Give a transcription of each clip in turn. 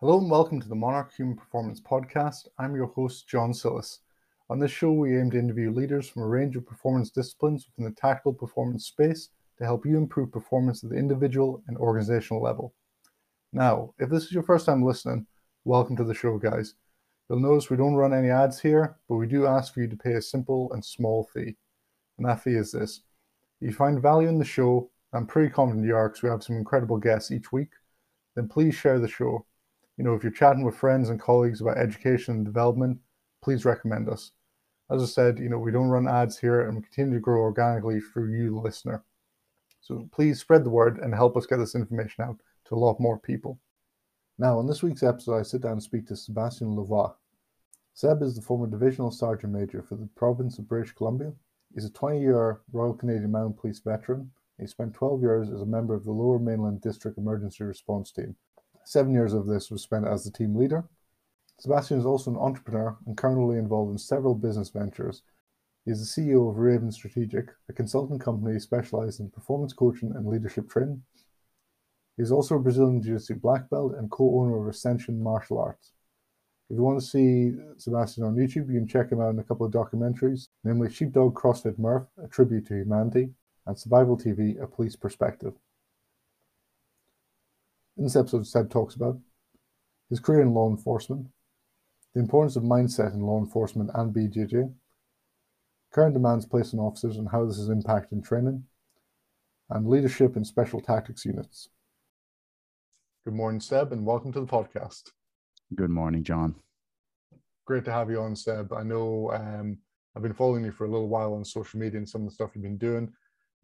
Hello and welcome to the Monarch Human Performance Podcast. I'm your host, John Sillis. On this show, we aim to interview leaders from a range of performance disciplines within the tactical performance space to help you improve performance at the individual and organizational level. Now, if this is your first time listening, welcome to the show, guys. You'll notice we don't run any ads here, but we do ask for you to pay a simple and small fee. And that fee is this. If you find value in the show, I'm pretty confident you are because we have some incredible guests each week, then please share the show. You know, if you're chatting with friends and colleagues about education and development, please recommend us. As I said, you know, we don't run ads here and we continue to grow organically through you, the listener. So please spread the word and help us get this information out to a lot more people. Now, on this week's episode, I sit down and speak to Sebastian Louvois. Seb is the former Divisional Sergeant Major for the province of British Columbia. He's a 20 year Royal Canadian Mounted Police veteran. He spent 12 years as a member of the Lower Mainland District Emergency Response Team. Seven years of this was spent as the team leader. Sebastian is also an entrepreneur and currently involved in several business ventures. He is the CEO of Raven Strategic, a consulting company specialized in performance coaching and leadership training. He is also a Brazilian Jiu Jitsu black belt and co owner of Ascension Martial Arts. If you want to see Sebastian on YouTube, you can check him out in a couple of documentaries, namely Sheepdog CrossFit Murph, a tribute to humanity, and Survival TV, a police perspective. In this episode, Seb talks about his career in law enforcement, the importance of mindset in law enforcement and BJJ, current demands placed on officers and how this is impacting training, and leadership in special tactics units. Good morning, Seb, and welcome to the podcast. Good morning, John. Great to have you on, Seb. I know um, I've been following you for a little while on social media and some of the stuff you've been doing.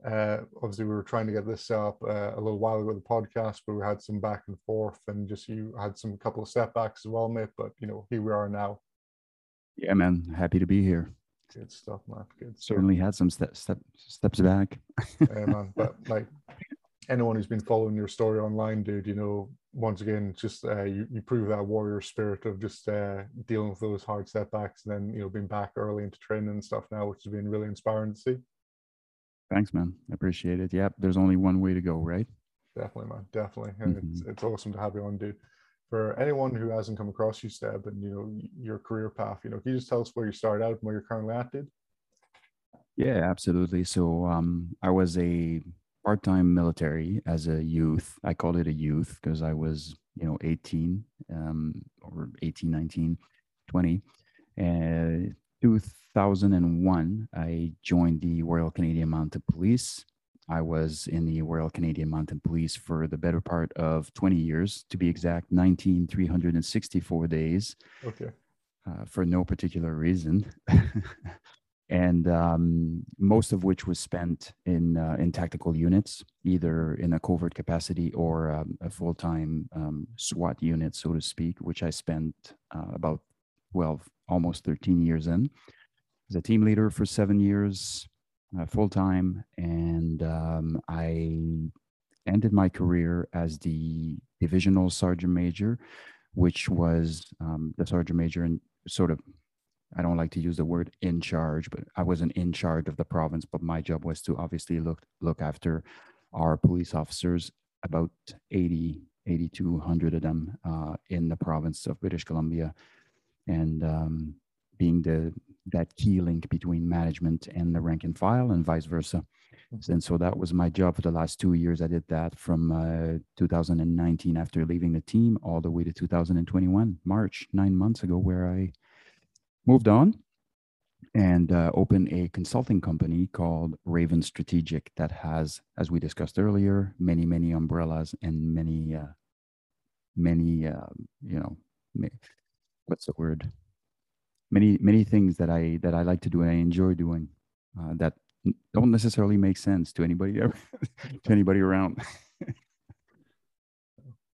Uh, obviously, we were trying to get this set up uh, a little while ago, the podcast, but we had some back and forth, and just you had some couple of setbacks as well, mate. But you know, here we are now. Yeah, man. Happy to be here. Good stuff, man. Good. Stuff. Certainly had some step, step steps back. yeah, man. But like anyone who's been following your story online, dude, you know, once again, just uh, you, you prove that warrior spirit of just uh, dealing with those hard setbacks and then, you know, being back early into training and stuff now, which has been really inspiring to see. Thanks, man. I appreciate it. Yep. There's only one way to go, right? Definitely, man. Definitely. And mm-hmm. it's, it's awesome to have you on, dude. For anyone who hasn't come across you, Seb, and, you know, your career path, you know, can you just tell us where you started out and where you're currently at, dude? Yeah, absolutely. So um, I was a part-time military as a youth. I called it a youth because I was, you know, 18 um, or 18, 19, 20. And 2001, I joined the Royal Canadian Mounted Police. I was in the Royal Canadian Mounted Police for the better part of 20 years, to be exact, 19, 364 days. Okay. Uh, for no particular reason. and um, most of which was spent in uh, in tactical units, either in a covert capacity or um, a full time um, SWAT unit, so to speak, which I spent uh, about 12, almost 13 years in. As a team leader for seven years, uh, full time, and um, I ended my career as the divisional sergeant major, which was um, the sergeant major and sort of I don't like to use the word in charge, but I wasn't in charge of the province, but my job was to obviously look look after our police officers, about 80, 8,200 of them uh, in the province of British Columbia, and um, being the that key link between management and the rank and file, and vice versa. Mm-hmm. And so that was my job for the last two years. I did that from uh, 2019 after leaving the team all the way to 2021, March, nine months ago, where I moved on and uh, opened a consulting company called Raven Strategic that has, as we discussed earlier, many, many umbrellas and many, uh, many, uh, you know, what's the word? Many, many things that I that I like to do and I enjoy doing uh, that don't necessarily make sense to anybody to anybody around. that's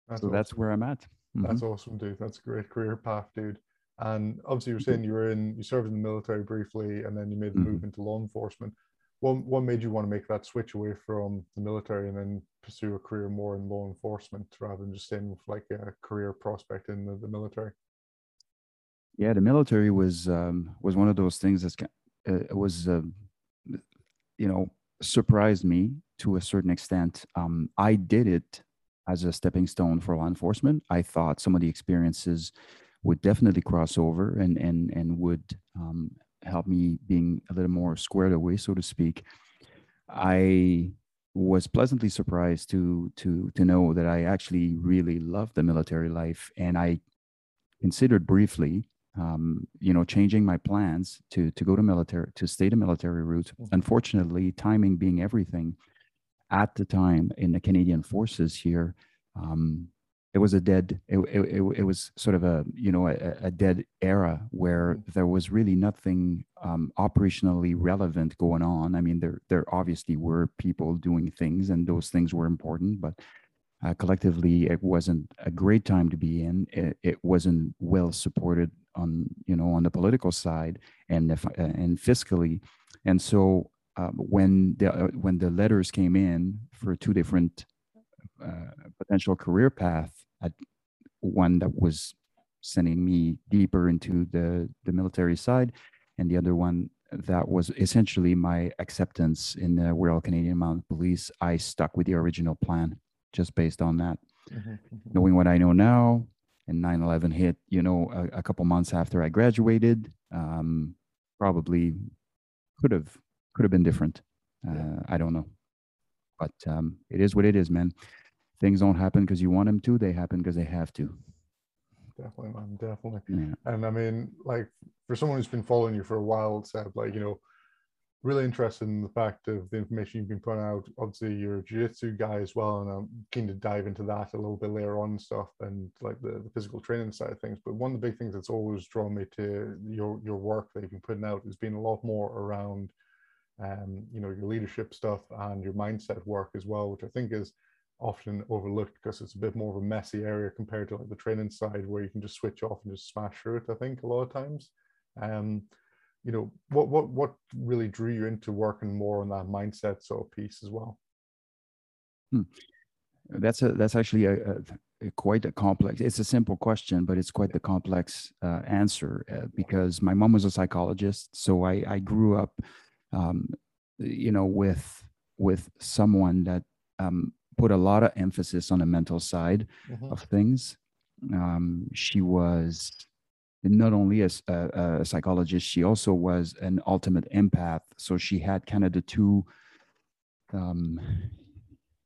so awesome. that's where I'm at. That's mm-hmm. awesome, dude. That's a great career path, dude. And obviously, you're saying you were in, you served in the military briefly, and then you made the mm-hmm. move into law enforcement. What what made you want to make that switch away from the military and then pursue a career more in law enforcement rather than just staying with like a career prospect in the, the military? Yeah, the military was um, was one of those things that uh, was, uh, you know, surprised me to a certain extent. Um, I did it as a stepping stone for law enforcement. I thought some of the experiences would definitely cross over and and and would um, help me being a little more squared away, so to speak. I was pleasantly surprised to to to know that I actually really loved the military life, and I considered briefly, um, you know, changing my plans to to go to military to stay the military route. Mm-hmm. Unfortunately, timing being everything, at the time in the Canadian forces here, um, it was a dead it, it, it, was sort of a you know a, a dead era where mm. there was really nothing um, operationally relevant going on i mean there there obviously were people doing things and those things were important but uh, collectively it wasn't a great time to be in it, it, wasn't well supported on you know on the political side and uh, and fiscally. And so uh, when the uh, when the letters came in for two different uh, potential career path at one that was sending me deeper into the the military side and the other one that was essentially my acceptance in the Royal Canadian Mounted Police I stuck with the original plan just based on that. Mm-hmm, mm-hmm. knowing what I know now and 9-11 hit you know a, a couple months after I graduated um, probably could have could have been different. Uh, yeah. I don't know. But um, it is what it is man. Things don't happen because you want them to they happen because they have to. Definitely man definitely. Yeah. and i mean like for someone who's been following you for a while Seb like you know really interested in the fact of the information you've been putting out. Obviously you're a jiu-jitsu guy as well and i'm keen to dive into that a little bit later on stuff and like the, the physical training side of things. But one of the big things that's always drawn me to your your work that you've been putting out has been a lot more around um, you know your leadership stuff and your mindset work as well which i think is often overlooked because it's a bit more of a messy area compared to like the training side where you can just switch off and just smash through it i think a lot of times. Um you know what what what really drew you into working more on that mindset sort of piece as well hmm. that's a that's actually a, a, a, quite a complex it's a simple question but it's quite the complex uh, answer uh, because my mom was a psychologist so i i grew up um you know with with someone that um, put a lot of emphasis on the mental side mm-hmm. of things. Um, she was not only a, a, a, psychologist, she also was an ultimate empath. So she had kind of the two, um,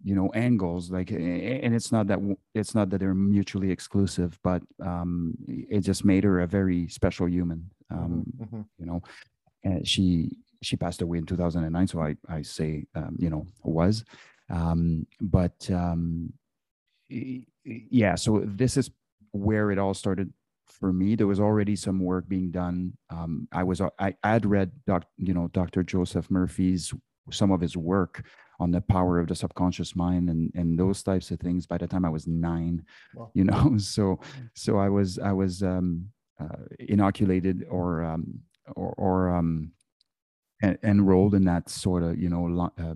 you know, angles. Like, and it's not that it's not that they're mutually exclusive, but um, it just made her a very special human. Um, mm-hmm. mm-hmm. You know, and she she passed away in 2009. So I I say um, you know was um, but um, yeah, so this is where it all started for me. There was already some work being done. Um, I was I had read doc, you know Dr. Joseph Murphy's some of his work on the power of the subconscious mind and and those types of things by the time I was nine, wow. you know. So so I was I was um, uh, inoculated or um, or, or um, enrolled in that sort of you know uh,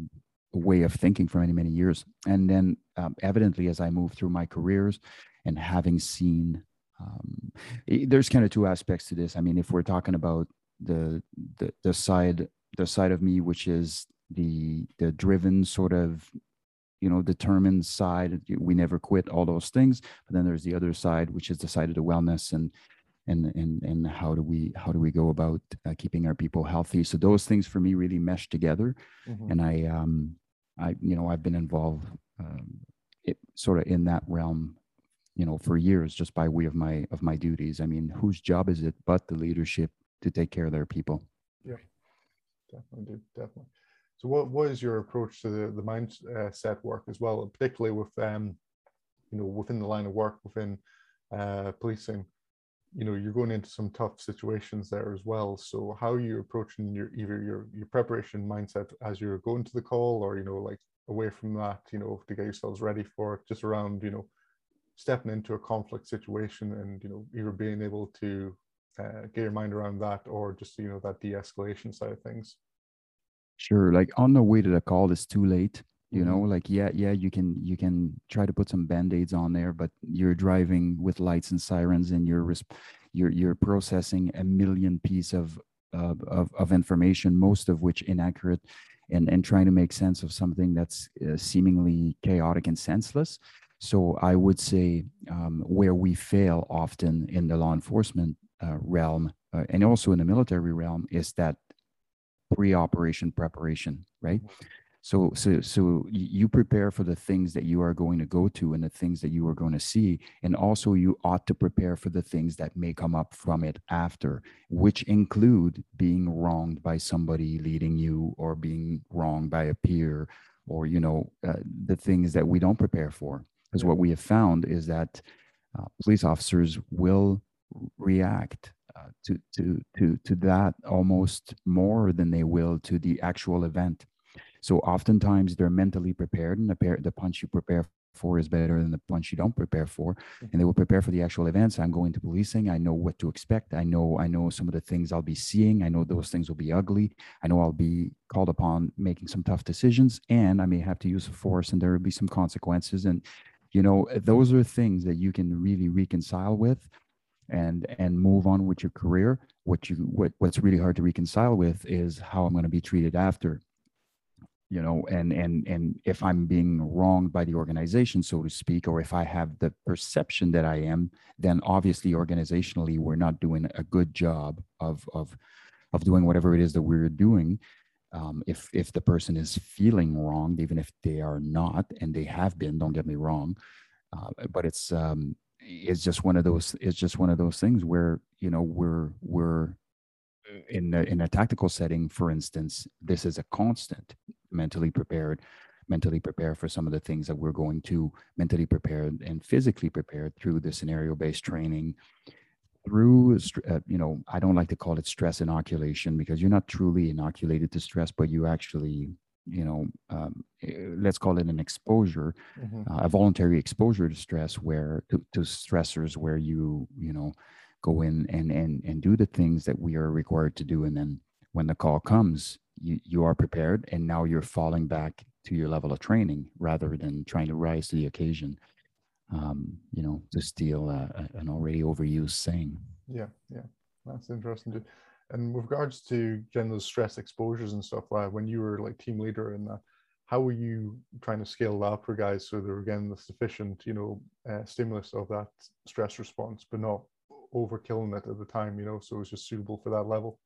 way of thinking for many many years and then um, evidently as i moved through my careers and having seen um, there's kind of two aspects to this. I mean if we're talking about the, the the side the side of me which is the the driven sort of you know determined side we never quit all those things. But then there's the other side which is the side of the wellness and and and and how do we how do we go about uh, keeping our people healthy? So those things for me really mesh together. Mm-hmm. and i um I, you know, I've been involved um, it, sort of in that realm, you know, for years, just by way of my of my duties. I mean, whose job is it but the leadership to take care of their people? Yeah, definitely, definitely. So, what what is your approach to the the mindset work as well, particularly with um, you know, within the line of work within uh, policing? you know you're going into some tough situations there as well so how are you approaching your either your your preparation mindset as you're going to the call or you know like away from that you know to get yourselves ready for it just around you know stepping into a conflict situation and you know either being able to uh, get your mind around that or just you know that de-escalation side of things sure like on the way to the call it's too late you know mm-hmm. like yeah yeah you can you can try to put some band-aids on there but you're driving with lights and sirens and you're you're you're processing a million piece of of, of, of information most of which inaccurate and and trying to make sense of something that's uh, seemingly chaotic and senseless So I would say um, where we fail often in the law enforcement uh, realm uh, and also in the military realm is that pre-operation preparation, right? So, so, so you prepare for the things that you are going to go to and the things that you are going to see, and also you ought to prepare for the things that may come up from it after, which include being wronged by somebody leading you, or being wronged by a peer, or you know uh, the things that we don't prepare for. Because what we have found is that uh, police officers will react uh, to to to to that almost more than they will to the actual event. So oftentimes they're mentally prepared, and the, the punch you prepare for is better than the punch you don't prepare for. Mm-hmm. and they will prepare for the actual events. I'm going to policing. I know what to expect. I know i know some of the things i'll be seeing. I know those things will be ugly. I know i'll be called upon making some tough decisions and i may have to use force and there will be some consequences and you know those are things that you can really reconcile with and and move on with your career. What you what what's really hard to reconcile with is how i'm going to be treated after you know and and and if i'm being wronged by the organization so to speak or if i have the perception that i am then obviously organizationally we're not doing a good job of of of doing whatever it is that we're doing um, if if the person is feeling wronged even if they are not and they have been don't get me wrong uh, but it's um it's just one of those it's just one of those things where you know we're we're in a, in a tactical setting, for instance, this is a constant mentally prepared, mentally prepared for some of the things that we're going to mentally prepared and physically prepared through the scenario based training through uh, you know i don't like to call it stress inoculation because you're not truly inoculated to stress but you actually you know um, eh, let's call it an exposure mm-hmm. uh, a voluntary exposure to stress where to, to stressors where you you know go in and and and do the things that we are required to do and then when the call comes you you are prepared and now you're falling back to your level of training rather than trying to rise to the occasion um, you know to steal uh, an already overused saying yeah yeah that's interesting and with regards to those stress exposures and stuff like when you were like team leader and that how were you trying to scale that for guys so they're getting the sufficient you know uh, stimulus of that stress response but not overkilling it at the time, you know, so it's just suitable for that level.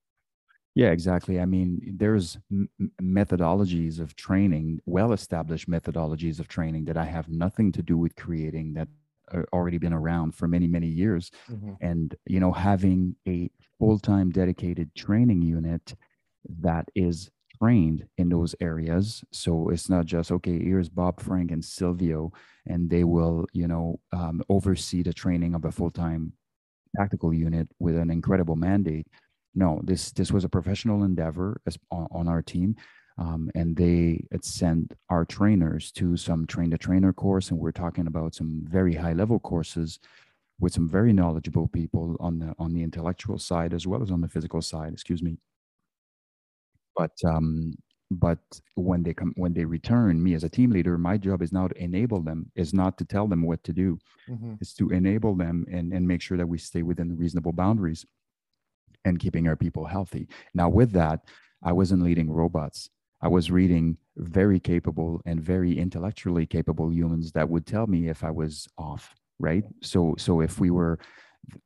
Yeah, exactly. I mean, there's m- methodologies of training, well established methodologies of training that I have nothing to do with creating that are already been around for many, many years. Mm-hmm. And, you know, having a full time dedicated training unit that is trained in those areas. So it's not just, okay, here's Bob, Frank, and Silvio, and they will, you know, um, oversee the training of a full time tactical unit with an incredible mandate. No, this this was a professional endeavor as, on, on our team, um, and they had sent our trainers to some train the trainer course, and we're talking about some very high level courses with some very knowledgeable people on the on the intellectual side as well as on the physical side. Excuse me. But um, but when they come when they return me as a team leader my job is now to enable them is not to tell them what to do mm-hmm. it's to enable them and and make sure that we stay within reasonable boundaries and keeping our people healthy. Now with that i wasn't leading robots. I was reading very capable and very intellectually capable humans that would tell me if i was off right? So so if we were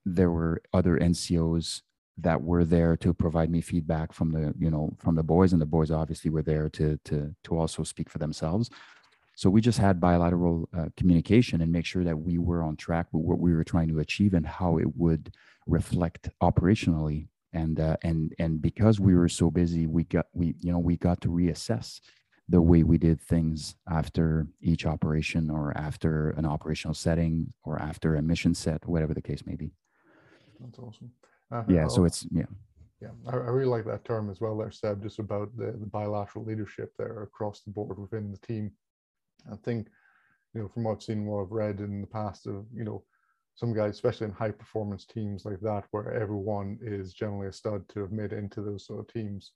there were other ncos that were there to provide me feedback from the you know from the boys and the boys obviously were there to to to also speak for themselves so we just had bilateral uh, communication and make sure that we were on track with what we were trying to achieve and how it would reflect operationally and uh, and and because we were so busy we got we you know we got to reassess the way we did things after each operation or after an operational setting or after a mission set whatever the case may be that's awesome uh, yeah, so it's yeah. Yeah, I, I, really like that term as well there, Seb, just about the, the bilateral leadership there across the board within the team. I think, you know, from what I've seen, what I've read in the past of, you know, some guys, especially in high performance teams like that, where everyone is generally a stud to have made into those sort of teams.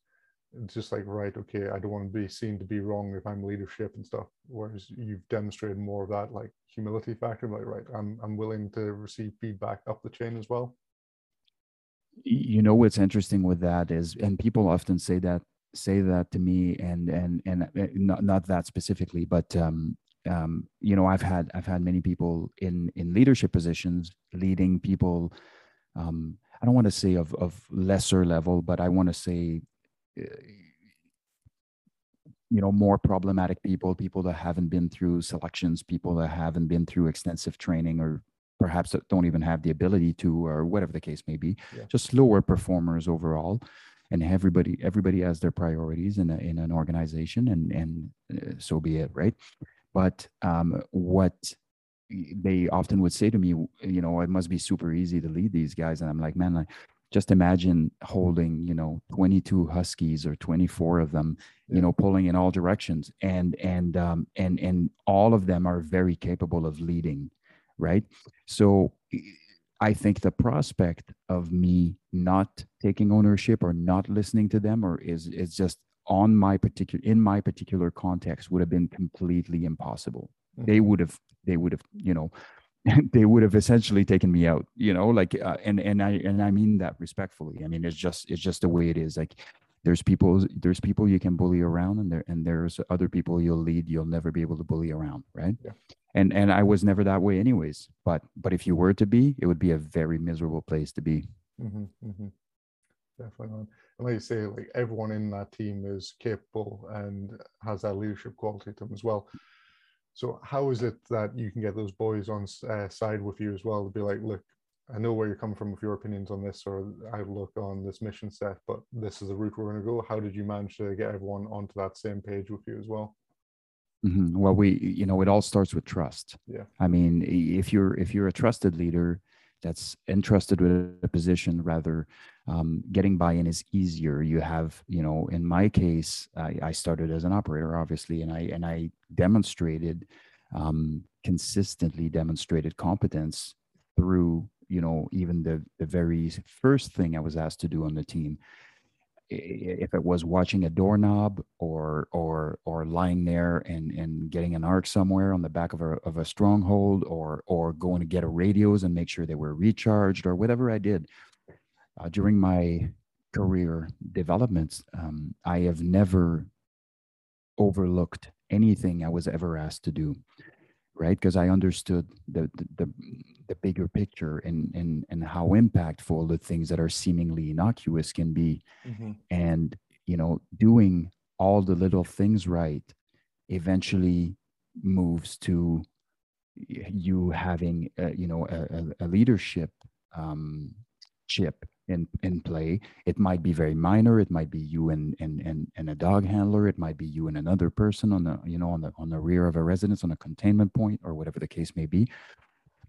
It's just like, right, okay, I don't want to be seen to be wrong if I'm leadership and stuff. Whereas you've demonstrated more of that like humility factor, like, right, I'm I'm willing to receive feedback up the chain as well you know what's interesting with that is and people often say that say that to me and and and uh, not, not that specifically but um um, you know i've had i've had many people in in leadership positions leading people um, i don't want to say of of lesser level but i want to say uh, you know more problematic people people that haven't been through selections people that haven't been through extensive training or perhaps don't even have the ability to or whatever the case may be yeah. just lower performers overall and everybody everybody has their priorities in a, in an organization and and uh, so be it right? But um, what they often would say to me you know it must be super easy to lead these guys. And i'm like man I, just imagine holding you know 22 huskies or 24 of them yeah. you know pulling in all directions. And and um, and and all of them are very capable of leading right? So i think the prospect of me not taking ownership or not listening to them or is is just on my particular in my particular context would have been completely impossible mm-hmm. they would have they would have you know they would have essentially taken me out you know like uh, and and i and i mean that respectfully i mean it's just it's just the way it is like there's people there's people you can bully around and there and there's other people you'll lead you'll never be able to bully around right yeah. And and i was never that way anyways but but if you were to be it would be a very miserable place to be mm-hmm, mm-hmm. definitely and like you say like everyone in that team is capable and has that leadership quality to them as well so how is it that you can get those boys on uh, side with you as well to be like, look, I know where you're coming from with your opinions on this or outlook on this mission set, but this is the route we're going to go. How did you manage to get everyone onto that same page with you as well? Mm-hmm. Well, we, you know, it all starts with trust. Yeah. I mean, if you're if you're a trusted leader, that's entrusted with a position rather um, getting buy-in is easier you have you know in my case I, I, started as an operator obviously and i and i demonstrated um, consistently demonstrated competence through you know even the the very first thing i was asked to do on the team if it was watching a doorknob or or or lying there and and getting an arc somewhere on the back of a of a stronghold or or going to get a radios and make sure they were recharged or whatever I did uh, during my career developments, um, I have never overlooked anything I was ever asked to do right because i understood the, the, the the bigger picture and and and how impactful the things that are seemingly innocuous can be mm-hmm. and you know doing all the little things right eventually moves to you having a, you know a, a leadership um, chip in in play. It might be very minor. It might be you and and and, and a dog handler. It might be you and another person on the you know on the on the rear of a residence on a containment point or whatever the case may be.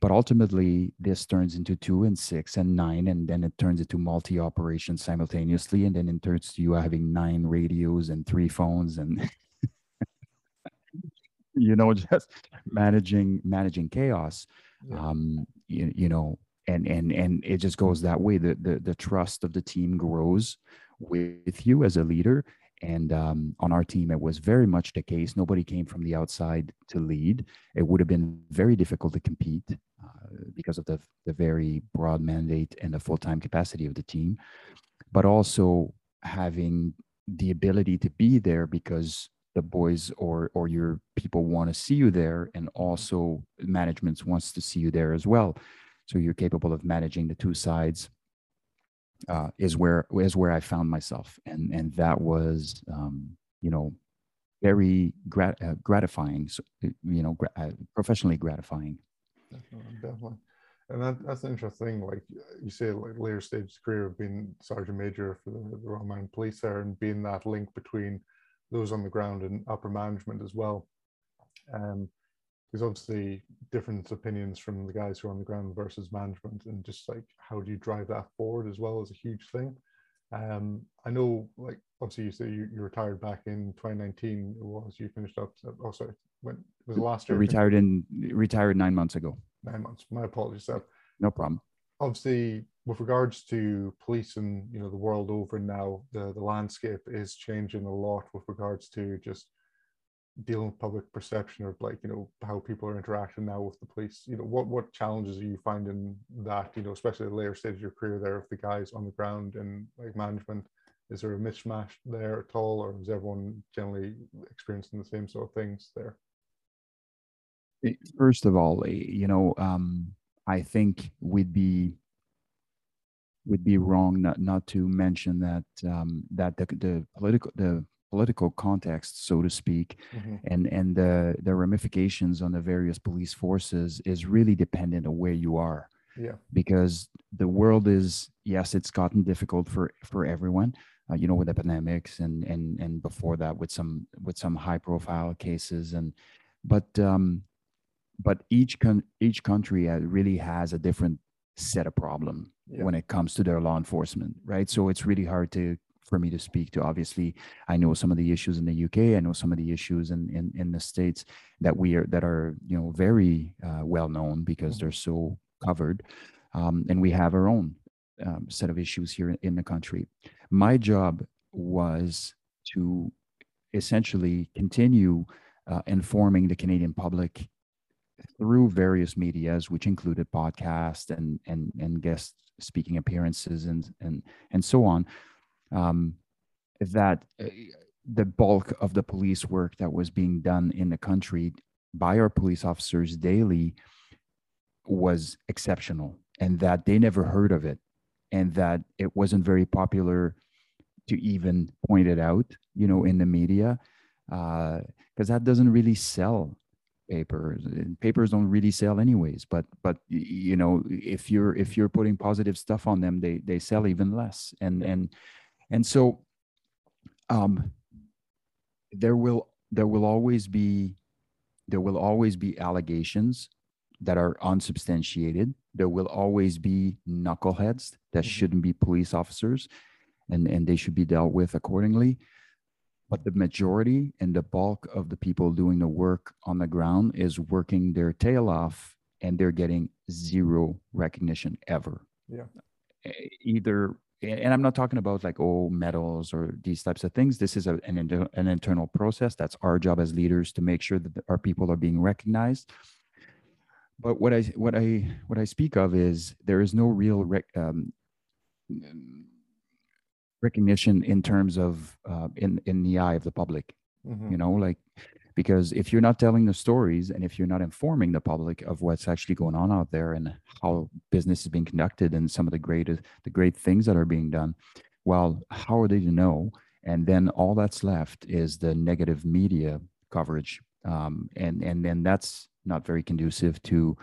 But ultimately this turns into two and six and nine and then it turns into multi operations simultaneously. And then it turns to you having nine radios and three phones and you know just managing managing chaos. Yeah. um you, you know and and and it just goes that way. The the, the trust of the team grows with you as a leader. And um, on our team it was very much the case. Nobody came from the outside to lead. It would have been very difficult to compete uh, because of the, the very broad mandate and the full-time capacity of the team. But also having the ability to be there because the boys or or your people want to see you there and also management wants to see you there as well so you're capable of managing the two sides uh, is where is where I found myself, and and that was um, you know very grat- uh, gratifying, so, you know, gra- uh, professionally gratifying. Definitely. And that, that's interesting. Like you say, like later stage career of being sergeant major for the, the Mounted Police there, and being that link between those on the ground and upper management as well. Um, there's obviously different opinions from the guys who are on the ground versus management and just like how do you drive that forward as well is a huge thing. Um i know like obviously you say you, you retired back in 2019 it was you finished up oh sorry when was it last year retired in retired nine months ago. Nine months my apologies Seb. no problem. Obviously with regards to police and you know the world over now the the landscape is changing a lot with regards to just dealing with public perception of like you know how people are interacting now with the police you know what what challenges are you finding that you know especially at the later stage of your career there with the guys on the ground and like management? Is there a mismatch there at all or is everyone generally experiencing the same sort of things there? First of all, you know, um, I think we'd be would be wrong not, not to mention that um, that the, the political the political context, so to speak, mm-hmm. and and the the ramifications on the various police forces is really dependent on where you are. Yeah. Because the world is yes, it's gotten difficult for for everyone. Uh, you know, with epidemics and and and before that with some with some high profile cases and but um but each con- each country really has a different set of problem yeah. when it comes to their law enforcement, right? So it's really hard to for me to speak to. Obviously, I know some of the issues in the UK. I know some of the issues in in, in the states that we are that are you know very uh, well known because mm-hmm. they're so covered, um, and we have our own um, set of issues here in the country. My job was to essentially continue uh, informing the Canadian public through various medias, which included podcasts and and and guest speaking appearances and and and so on, um, that uh, the bulk of the police work that was being done in the country by our police officers daily was exceptional, and that they never heard of it, and that it wasn't very popular to even point it out, you know, in the media, because uh, that doesn't really sell papers papers don't really sell anyways but but you know if you're if you're putting positive stuff on them they they sell even less and and and so um there will there will always be there will always be allegations that are unsubstantiated. There will always be knuckleheads that mm-hmm. shouldn't be police officers and and they should be dealt with accordingly. But the majority and the bulk of the people doing the work on the ground is working their tail off and they're getting zero recognition ever. Yeah. Either and i'm not talking about like oh medals or these types of things. This is a, an, an internal process. That's our job as leaders to make sure that our people are being recognized. But what i what i what i speak of is there is no real rec- um, recognition in terms of uh, in in the eye of the public mm-hmm. you know like because if you're not telling the stories and if you're not informing the public of what's actually going on out there and how business is being conducted and some of the great the great things that are being done well how are they to know and then all that's left is the negative media coverage um, and and then that's not very conducive to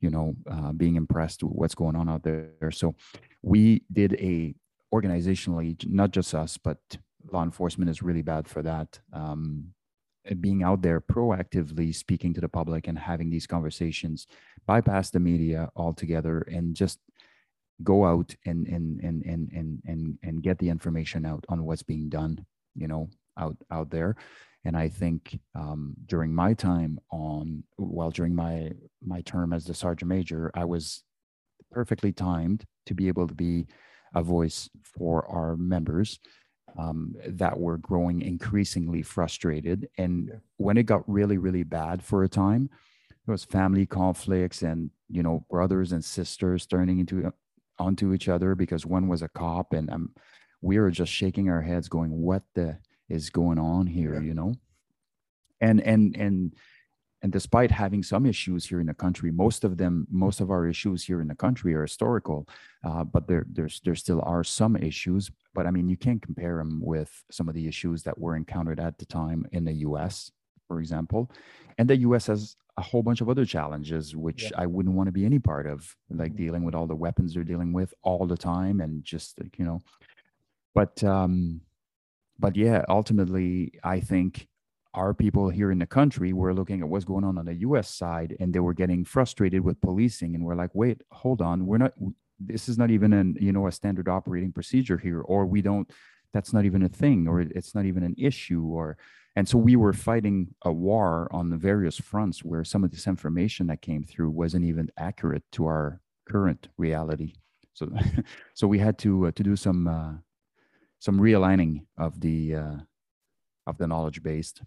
you know uh, being impressed with what's going on out there so we did a organizationally, not just us, but law enforcement is really bad for that. Um, being out there proactively speaking to the public and having these conversations, bypass the media altogether and just go out and and and and and and, and get the information out on what's being done, you know, out out there. And I think um, during my time on, well, during my my term as the sergeant major, I was perfectly timed to be able to be a voice for our members um, that were growing increasingly frustrated. And yeah. when it got really, really bad for a time, there was family conflicts and you know brothers and sisters turning into uh, onto each other because one was a cop and um, we were just shaking our heads, going, "What the is going on here?" Yeah. You know, and and and and despite having some issues here in the country most of them most of our issues here in the country are historical uh, but there there's there still are some issues but i mean you can't compare them with some of the issues that were encountered at the time in the us for example and the us has a whole bunch of other challenges which yeah. i wouldn't want to be any part of like mm-hmm. dealing with all the weapons they're dealing with all the time and just like you know but um but yeah ultimately i think our people here in the country were looking at what's going on on the US side and they were getting frustrated with policing and we're like wait hold on. We're not this is not even an you know a standard operating procedure here or we don't that's not even a thing or it's not even an issue or and so we were fighting a war on the various fronts where some of this information that came through wasn't even accurate to our current reality. So so we had to uh, to do some uh, some realigning of the uh, of the knowledge based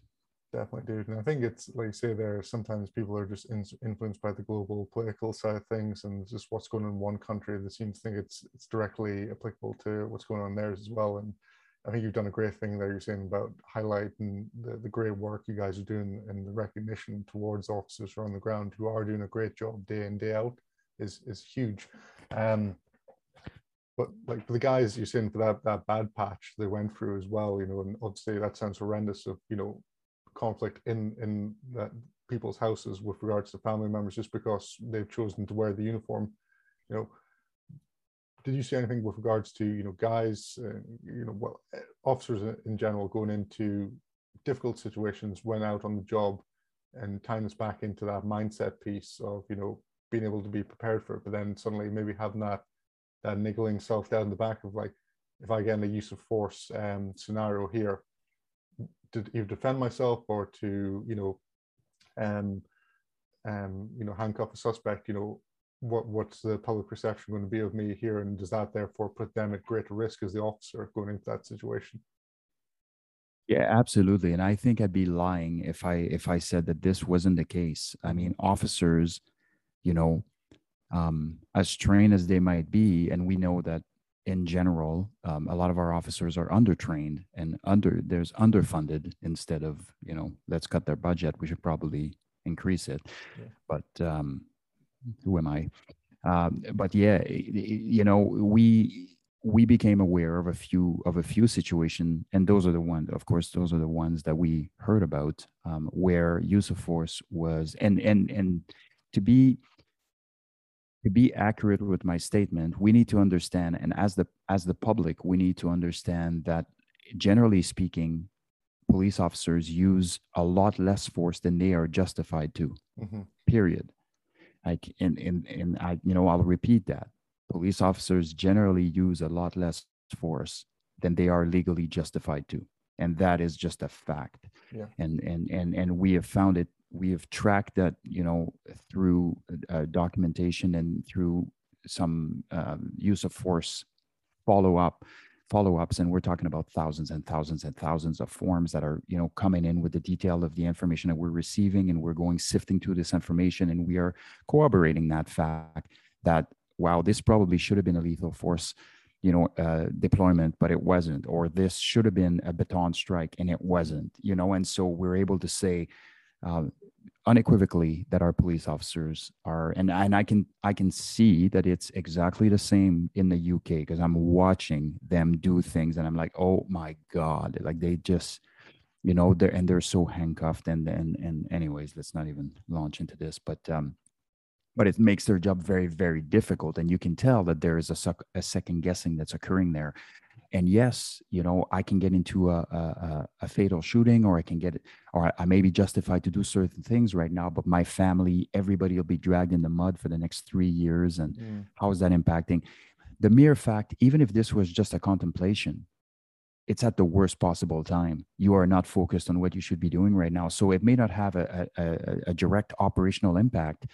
Definitely, dude. And I think it's like you say there. Sometimes people are just in, influenced by the global political side of things, and just what's going on in one country. They seem to think it's it's directly applicable to what's going on there as well. And I think you've done a great thing there. You're saying about highlighting the, the great work you guys are doing and the recognition towards officers on the ground who are doing a great job day in day out is is huge. Um, but like the guys you're saying for that that bad patch they went through as well, you know, and obviously that sounds horrendous of you know conflict in in that people's houses with regards to family members just because they've chosen to wear the uniform. You know, did you see anything with regards to you know guys, uh, you know, well, eh, officers in general going into difficult situations when out on the job, and tying us back into that mindset piece of you know being able to be prepared for it, but then suddenly maybe having that that niggling self in the back of like, if I get in a use of force um, scenario here, to either defend myself or to you know, um, um, you know, handcuff a suspect, you know, what what's the public perception going to be of me here, and does that therefore put them at greater risk as the officer going into that situation? Yeah, absolutely. And I think I'd be lying if I if I said that this wasn't the case. I mean, officers, you know, um, as trained as they might be, and we know that in general, um, a lot of our officers are undertrained and under there's underfunded instead of you know let's cut their budget. We should probably increase it. Yeah. But um, who am I? Um, but yeah, you know, we we became aware of a few of a few situations, and those are the ones, of course, those are the ones that we heard about, um, where use of force was, and and and to be to be accurate with my statement, we need to understand, and as the as the public, we need to understand that generally speaking, police officers use a lot less force than they are justified to. Mm-hmm. Period. Like, and, and, and I, you know, I'll repeat that. Police officers generally use a lot less force than they are legally justified to. And that is just a fact. Yeah. And, and, and, and we have found it, we have tracked that, you know, through uh, documentation and through some um, use of force follow up follow-ups and we're talking about thousands and thousands and thousands of forms that are you know coming in with the detail of the information that we're receiving and we're going sifting through this information and we are corroborating that fact that wow this probably should have been a lethal force you know uh, deployment but it wasn't or this should have been a baton strike and it wasn't you know and so we're able to say uh, unequivocally that our police officers are and and I can I can see that it's exactly the same in the UK because I'm watching them do things and I'm like oh my god like they just you know they're and they're so handcuffed and and and anyways let's not even launch into this but um but it makes their job very very difficult and you can tell that there is a, a second guessing that's occurring there and yes you know i can get into a, a, a fatal shooting or i can get or i may be justified to do certain things right now but my family everybody will be dragged in the mud for the next three years and mm. how is that impacting? The mere fact even if this was just a contemplation it's at the worst possible time. You are not focused on what you should be doing right now so it may not have a, a, a direct operational impact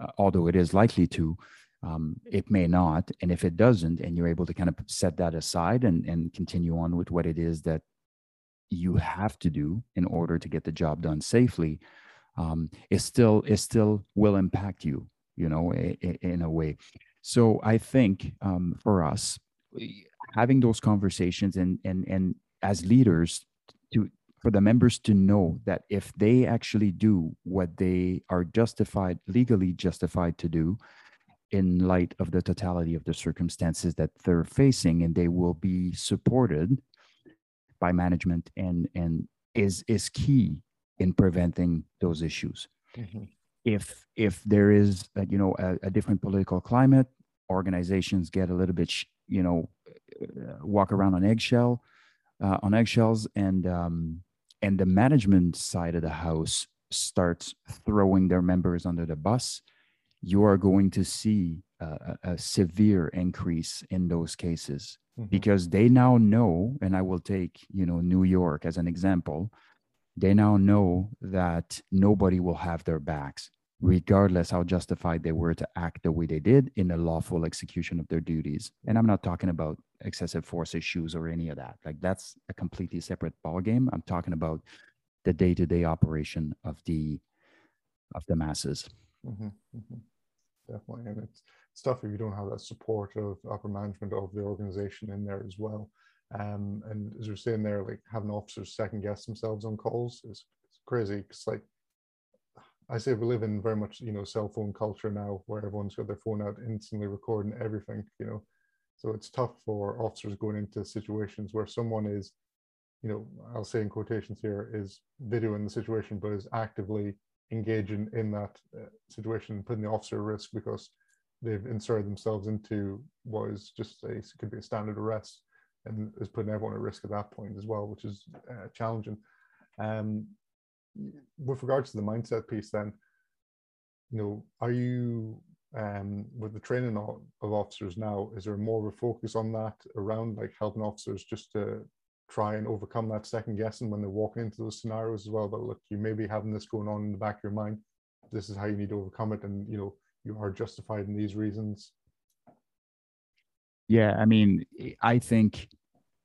uh, although it is likely to um, it may not. And if it doesn't, and you're able to kind of set that aside and, and continue on with what it is that you have to do in order to get the job done safely, um, it still it still will impact you, you know, in, a way. So I think um, for us, having those conversations and and and as leaders to for the members to know that if they actually do what they are justified legally justified to do in light of the totality of the circumstances that they're facing and they will be supported by management and and is is key in preventing those issues mm-hmm. if if there is a, you know a, a, different political climate organizations get a little bit you know uh, walk around on eggshell uh, on eggshells and um, and the management side of the house starts throwing their members under the bus you are going to see a, a severe increase in those cases mm-hmm. because they now know and i will take you know new york as an example they now know that nobody will have their backs regardless how justified they were to act the way they did in the lawful execution of their duties. And i'm not talking about excessive force issues or any of that. Like that's a completely separate ballgame. I'm talking about the day-to-day operation of the of the masses. Mm-hmm. Mm-hmm definitely. And it's, tough if you don't have that support of upper management of the organization in there as well. Um, and as you're saying there, like having officers second guess themselves on calls is, crazy. It's like I say we live in very much you know cell phone culture now, where everyone's got their phone out, instantly recording everything. You know, so it's tough for officers going into situations where someone is, you know, I'll say in quotations here, is videoing the situation, but is actively engaging in that uh, situation, putting the officer at risk because they've inserted themselves into what is just a could be a standard arrest and is putting everyone at risk at that point as well, which is uh, challenging. Um, with regards to the mindset piece, then, you know, are you um, with the training of, of officers now? Is there more of a focus on that around like helping officers just to try and overcome that second guessing when they're walking into those scenarios as well? But look, you may be having this going on in the back of your mind. This is how you need to overcome it, and you know you are justified in these reasons. Yeah, I mean, I think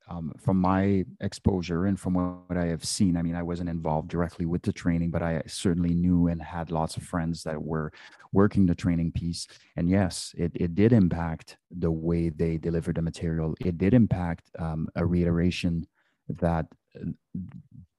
um, from my exposure and from what I have seen, I mean, I wasn't involved directly with the training, but I certainly knew and had lots of friends that were working the training piece. And yes, it, it did impact the way they delivered the material. It did impact um, a reiteration that,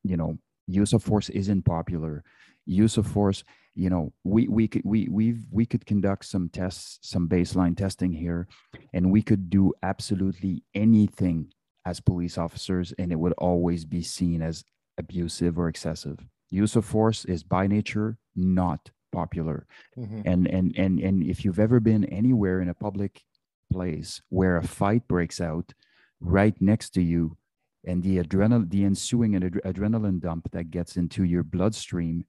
you know, use of force isn't popular. Use of force, you know, we we could we we we could conduct some tests, some baseline testing here, and we could do absolutely anything as police officers, and it would always be seen as abusive or excessive. Use of force is by nature not popular. Mm-hmm. And and and and if you've ever been anywhere in a public place where a fight breaks out right next to you and the adrenal the ensuing ad- adrenaline dump that gets into your bloodstream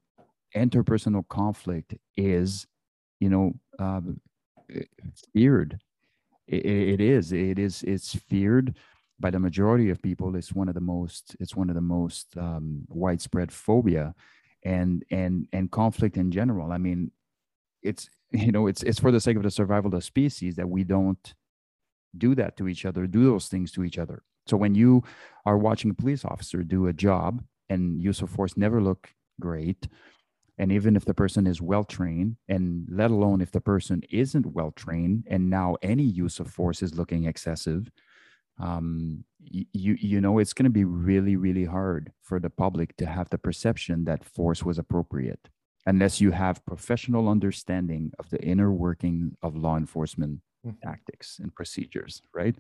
interpersonal conflict is you know um, feared. It, it is it is it's feared by the majority of people. It's one of the most it's one of the most um, widespread phobia and and and conflict in general. I mean it's you know it's it's for the sake of the survival of the species that we don't do that to each other do those things to each other so when you are watching a police officer do a job and use of force never look great and even if the person is well trained and let alone if the person isn't well trained and now any use of force is looking excessive um, you you know it's going to be really really hard for the public to have the perception that force was appropriate unless you have professional understanding of the inner working of law enforcement mm-hmm. tactics and procedures right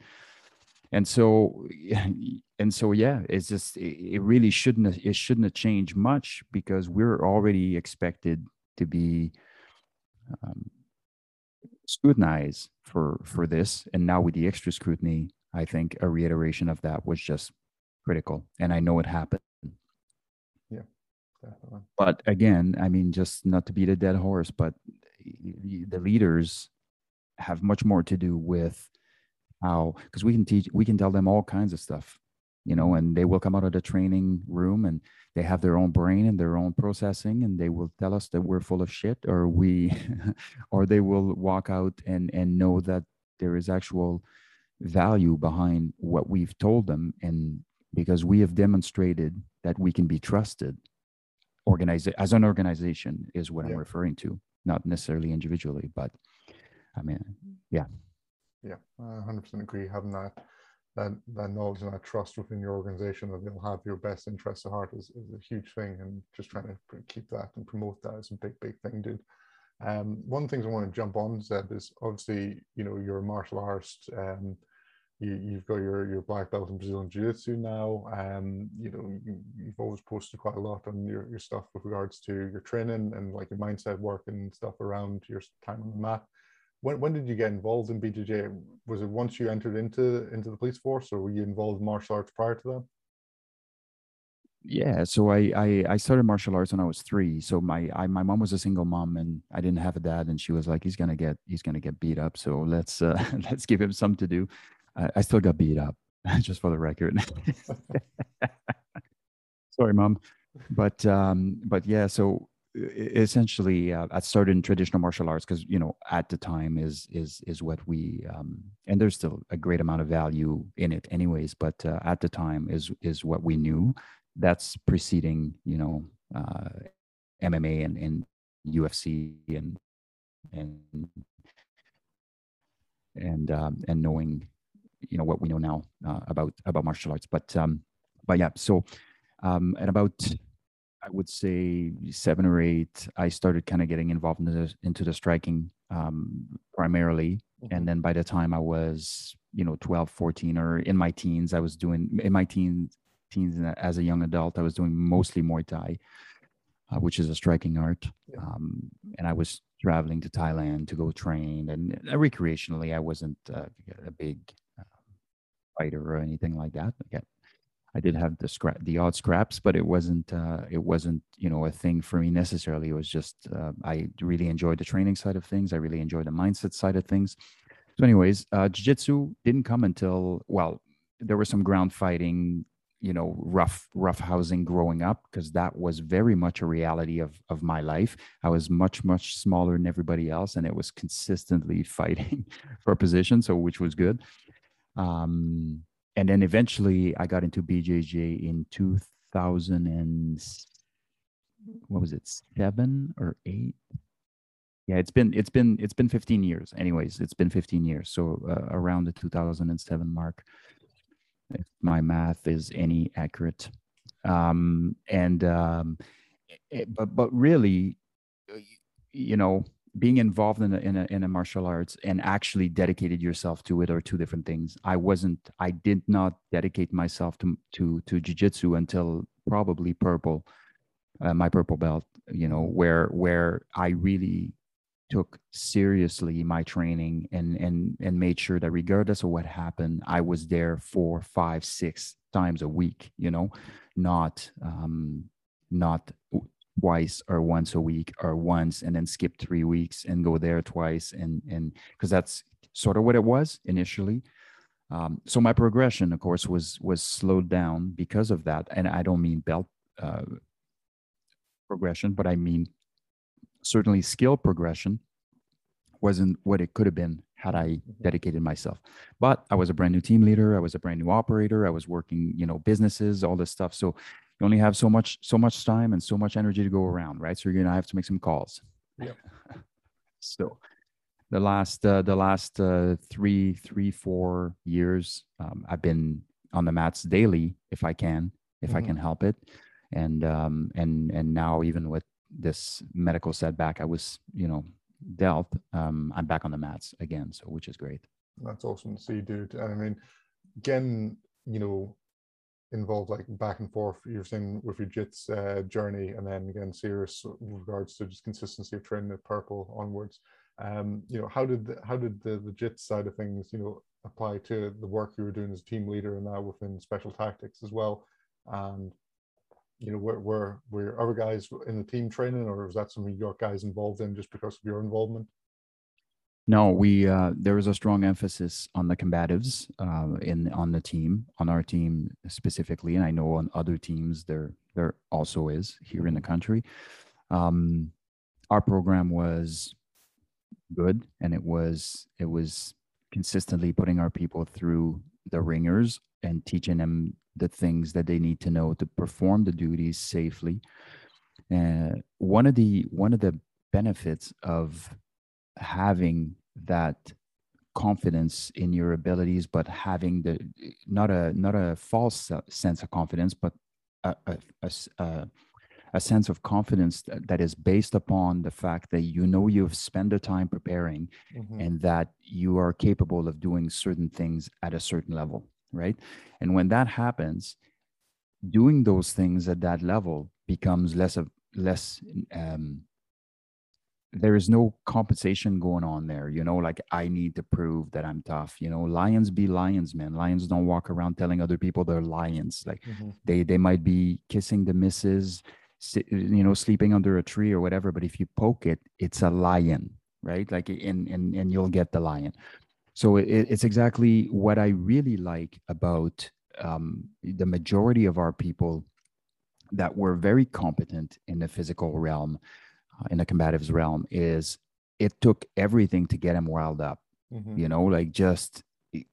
and so and so yeah it's just it really shouldn't it shouldn't have changed much because we're already expected to be um, scrutinized for for this and now with the extra scrutiny I think a reiteration of that was just critical. And I know it happened. Yeah, definitely. But again, I mean, just not to beat a dead horse, but the leaders have much more to do with how, because we can teach, we can tell them all kinds of stuff, you know, and they will come out of the training room and they have their own brain and their own processing and they will tell us that we're full of shit or we, or they will walk out and, and know that there is actual value behind what we've told them and because we have demonstrated that we can be trusted organize as an organization is what yeah. i'm referring to not necessarily individually but i mean yeah yeah i 100% agree having that that, that knowledge and that trust within your organization that they'll have your best interests at heart is, is a huge thing and just trying to keep that and promote that is a big big thing dude um, one of the things I want to jump on, Seb, is obviously, you know, you're a martial artist. Um, you, have got your, your black belt in Brazilian Jiu-Jitsu now. Um, you know, you, have always posted quite a lot on your, your stuff with regards to your training and like your mindset work and stuff around your time on the mat. When, when did you get involved in BJJ? Was it once you entered into into the police force, or were you involved in martial arts prior to that? Yeah, so I, I, I started martial arts when I was three. So my I, my mom was a single mom, and I didn't have a dad, and she was like, he's gonna get he's gonna get beat up. So let's uh, let's give him something to do. I, I still got beat up, just for the record. Sorry, mom. But um, but yeah, so essentially uh, i started in traditional martial arts because you know at the time is is is what we um and there's still a great amount of value in it anyways but uh, at the time is is what we knew that's preceding you know uh mma and and ufc and and and um and knowing you know what we know now uh, about about martial arts. But um, but yeah, so um, and about I would say seven or eight, I started kind of getting involved in the, into the striking um, primarily. Mm-hmm. And then by the time I was, you know, 12, 14 or in my teens, I was doing in my teens, teens as a young adult, I was doing mostly Muay Thai, uh, which is a striking art. Yeah. Um, and I was traveling to Thailand to go train and uh, recreationally, I wasn't uh, a big uh, fighter or anything like that. Like I did have the scrap, the odd scraps, but it wasn't, uh, it wasn't, you know, a thing for me necessarily. It was just, uh, I really enjoyed the training side of things. I really enjoyed the mindset side of things. So, anyways, uh, jiu-jitsu didn't come until well, there was some ground fighting, you know, rough, rough housing growing up because that was very much a reality of of my life. I was much, much smaller than everybody else, and it was consistently fighting for a position, so which was good. Um, and then eventually I got into BJJ in 2000 and what was it seven or eight? Yeah it's been it's been it's been 15 years. Anyways it's been 15 years. So uh, around the 2007 mark if my math is any accurate. Um and um it, but but really you know being involved in a, in a, in a martial arts and actually dedicated yourself to it are two different things. I wasn't, I did not dedicate myself to, to, to jujitsu until probably purple, uh, my purple belt, you know, where, where I really took seriously my training and, and, and made sure that regardless of what happened, I was there four, five, six times a week, you know, not, um, not twice or once a week or once and then skip three weeks and go there twice and and because that's sort of what it was initially. Um, so my progression of course was was slowed down because of that. And i don't mean belt uh, progression but i mean certainly skill progression wasn't what it could have been had i dedicated myself. But i was a brand new team leader. I was a brand new operator. I was working you know businesses all this stuff. So you only have so much so much time and so much energy to go around right? So you're gonna have to make some calls. Yep. so the last uh, the last uh, three three four years um, i've been on the mats daily if i can if mm-hmm. i can help it. And um and and now even with this medical setback i was you know dealt um i'm back on the mats again so which is great. That's awesome to see dude. I mean again you know involved like back and forth you're saying with your jits uh, journey and then again serious regards to just consistency of training at purple onwards. Um you know how did the, how did the the jits side of things you know apply to the work you were doing as a team leader and now within special tactics as well? And you know were were were other guys in the team training or was that something you got guys involved in just because of your involvement no, we uh, there is a strong emphasis on the combatives uh, in on the team, on our team specifically, and I know on other teams there there also is here in the country. Um, our program was good, and it was it was consistently putting our people through the ringers and teaching them the things that they need to know to perform the duties safely. Uh, one of the one of the benefits of having that confidence in your abilities but having the not a not a false sense of confidence but a, a, a, a sense of confidence that, that is based upon the fact that you know you've spent the time preparing mm-hmm. and that you are capable of doing certain things at a certain level right and when that happens doing those things at that level becomes less of less um, there is no compensation going on there you know like i need to prove that i'm tough you know lions be lions man. Lions don't walk around telling other people they're lions. Like mm-hmm. they they might be kissing the misses you know sleeping under a tree or whatever but if you poke it it's a lion right? Like and and, and you'll get the lion. So it, it's exactly what i really like about um, the majority of our people that were very competent in the physical realm in the combatives realm is it took everything to get him riled up. Mm-hmm. You know, like just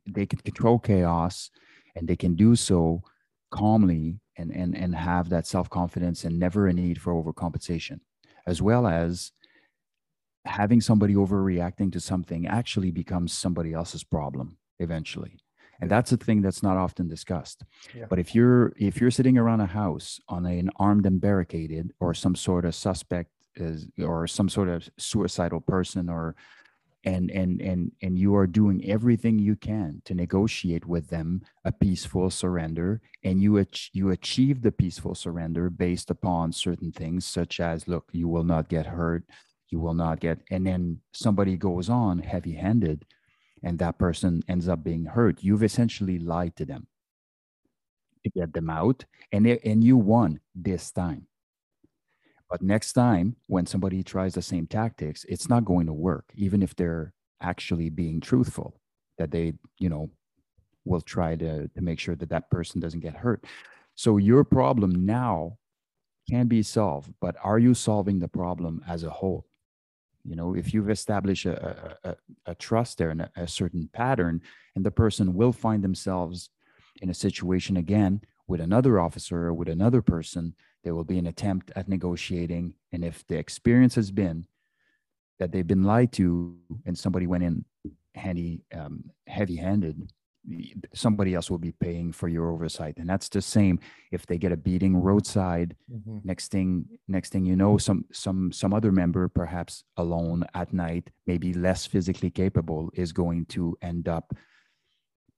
they can control chaos and they can do so calmly and and and have that self-confidence and never a need for overcompensation as well as having somebody overreacting to something actually becomes somebody else's problem eventually and that's a thing that's not often discussed Yeah. but if you're if you're sitting around a house on an armed and barricaded or some sort of suspect is or some sort of suicidal person or and and and and you are doing everything you can to negotiate with them a peaceful surrender and you ach- you achieve the peaceful surrender based upon certain things such as look you will not get hurt you will not get and then somebody goes on heavy handed and that person ends up being hurt. You've essentially lied to them to get them out and they, and you won this time but next time when somebody tries the same tactics it's not going to work even if they're actually being truthful that they you know will try to to make sure that that person doesn't get hurt. So your problem now can be solved but are you solving the problem as a whole? You know if you've established a, a, a, trust there and a, a certain pattern and the person will find themselves in a situation again with another officer or with another person there will be an attempt at negotiating. And if the experience has been that they've been lied to and somebody went in handy um, heavy handed somebody else will be paying for your oversight. And that's the same if they get a beating roadside. Mhm. next thing next thing you know some some some other member perhaps alone at night maybe less physically capable is going to end up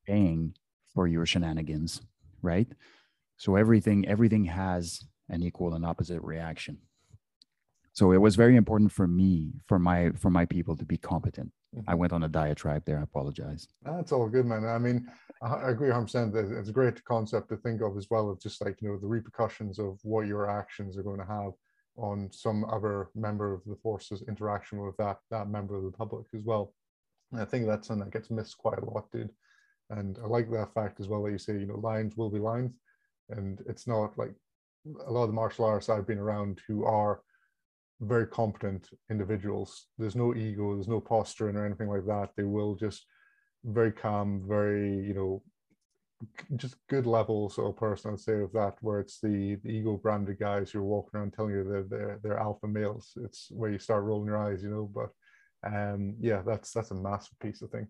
paying for your shenanigans right so everything everything has an equal and opposite reaction so it was very important for me for my for my people to be competent i Mhm. went on a diatribe there i apologize That's all good, man. I mean, I I agree 100%. that It's a great concept to think of as well, of just like, you know, the repercussions of what your actions are going to have on some other member of the force's interaction with that that member of the public as well. And I think that's something that gets missed quite a lot, dude. And I like that fact as well that you say, you know, lines will be lines. And it's not like a lot of the martial artists I've been around who are very competent individuals. There's no ego, there's no posturing or anything like that. They will just very calm, very, you know, just good level sort of person, I'd say, of that, where it's the, the ego branded guys who are walking around telling you they're, they're, they're alpha males. It's where you start rolling your eyes, you know. But um, yeah, that's that's a massive piece of thing.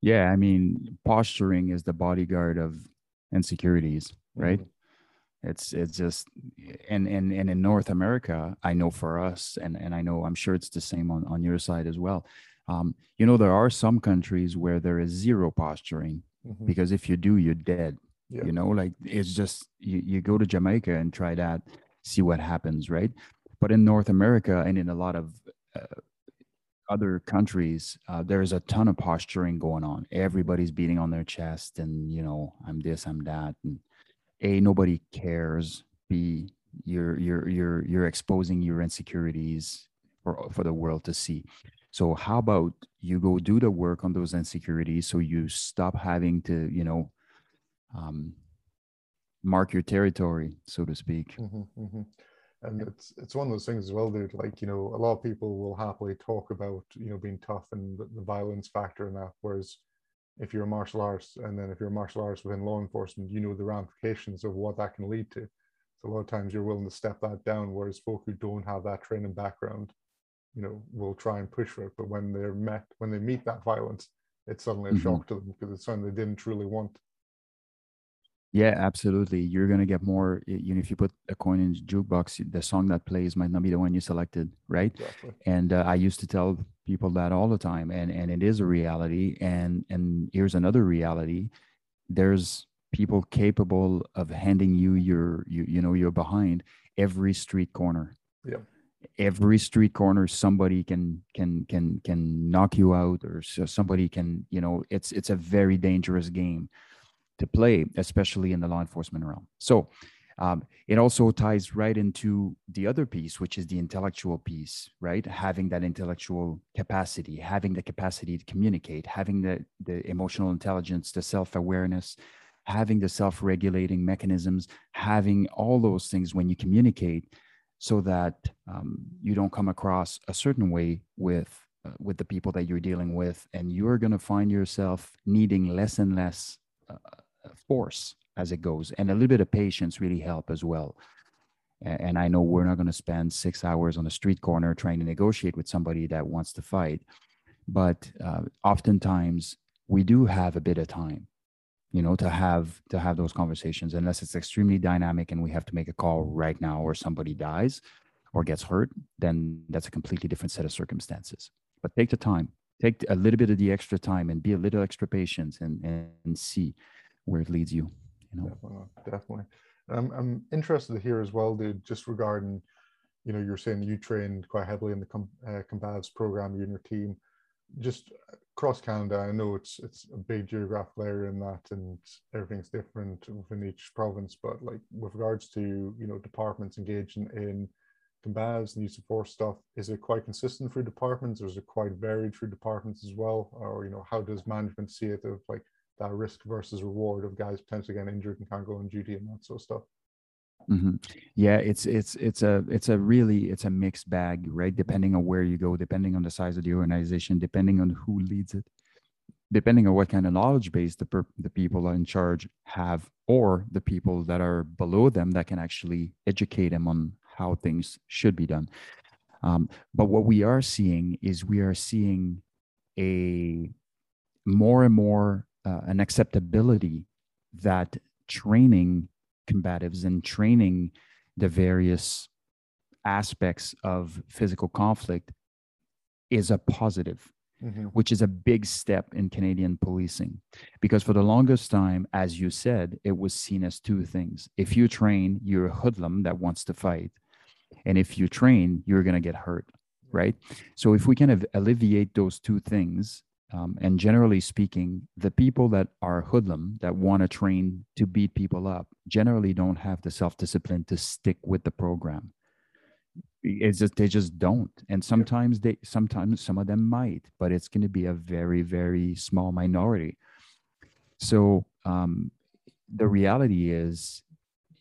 yeah i mean posturing is the bodyguard of insecurities right Mhm. it's it's just and and and in north america i know for us and and i know i'm sure it's the same on on your side as well um, you know there are some countries where there is zero posturing Mhm. because if you do you're dead Yeah. you know like it's just you, you go to jamaica and try that see what happens right but in north america and in a lot of uh, other countries uh, there's a ton of posturing going on. Everybody's beating on their chest and you know i'm this i'm that and a nobody cares. B you're you're you're you're exposing your insecurities for for the world to see. So how about you go do the work on those insecurities so you stop having to you know um, mark your territory so to speak? Mhm, mhm. And it's it's one of those things as well, dude. Like you know, a lot of people will happily talk about you know being tough and the, the violence factor in that. Whereas if you're a martial arts and then if you're a martial arts within law enforcement, you know the ramifications of what that can lead to. So a lot of times you're willing to step that down. Whereas folk who don't have that training background, you know, will try and push for it. But when they're met, when they meet that violence, it's suddenly a Mhm. shock to them because it's something they didn't truly want. Yeah, absolutely. You're gonna get more. You know, if you put a coin in the jukebox, the song that plays might not be the one you selected, right? Exactly. And uh, I used to tell people that all the time, and and it is a reality. And and here's another reality: there's people capable of handing you your you you know your behind every street corner. Yeah. Every street corner, somebody can can can can knock you out, or somebody can you know. It's it's a very dangerous game to play, especially in the law enforcement realm. So um, it also ties right into the other piece, which is the intellectual piece, right? Having that intellectual capacity, having the capacity to communicate, having the, the emotional intelligence, the self awareness, having the self regulating mechanisms, having all those things when you communicate so that um, you don't come across a certain way with. Uh, with the people that you're dealing with, and you're going to find yourself needing less and less uh, force as it goes and a little bit of patience really help as well. And i know we're not going to spend six hours on a street corner trying to negotiate with somebody that wants to fight but uh, oftentimes we do have a bit of time you know to have to have those conversations. Unless it's extremely dynamic and we have to make a call right now or somebody dies or gets hurt then that's a completely different set of circumstances. But take the time. Take a little bit of the extra time and be a little extra patient and and see where it leads you you know definitely, definitely. Um, i'm interested to hear as well dude just regarding you know you're saying you trained quite heavily in the com- uh, combatives program you and your team just across Canada, I know it's it's a big geographical area in that, and everything's different within each province. But like with regards to you know departments engaging in combatives and use of force stuff, is it quite consistent through departments, or is it quite varied through departments as well? Or you know, how does management see it of like that risk versus reward of guys potentially getting injured and can't go on duty and that sort of stuff? Mm-hmm. Yeah, it's it's it's a it's a really it's a mixed bag, right? Depending on where you go, depending on the size of the organization, depending on who leads it, depending on what kind of knowledge base the per, the people in charge have, or the people that are below them that can actually educate them on how things should be done. Um, but what we are seeing is we are seeing a more and more uh, an acceptability that training combatives and training the various aspects of physical conflict is a positive, mm-hmm. which is a big step in Canadian policing. Because for the longest time, as you said, it was seen as two things. If you train, you're a hoodlum that wants to fight. And if you train, you're going to get hurt. Right. So if we can of alleviate those two things, um, and generally speaking, the people that are hoodlum that want to train to beat people up generally don't have the self discipline to stick with the program. It's just they just don't, and sometimes they sometimes some of them might, but it's going to be a very very small minority. So um, the reality is,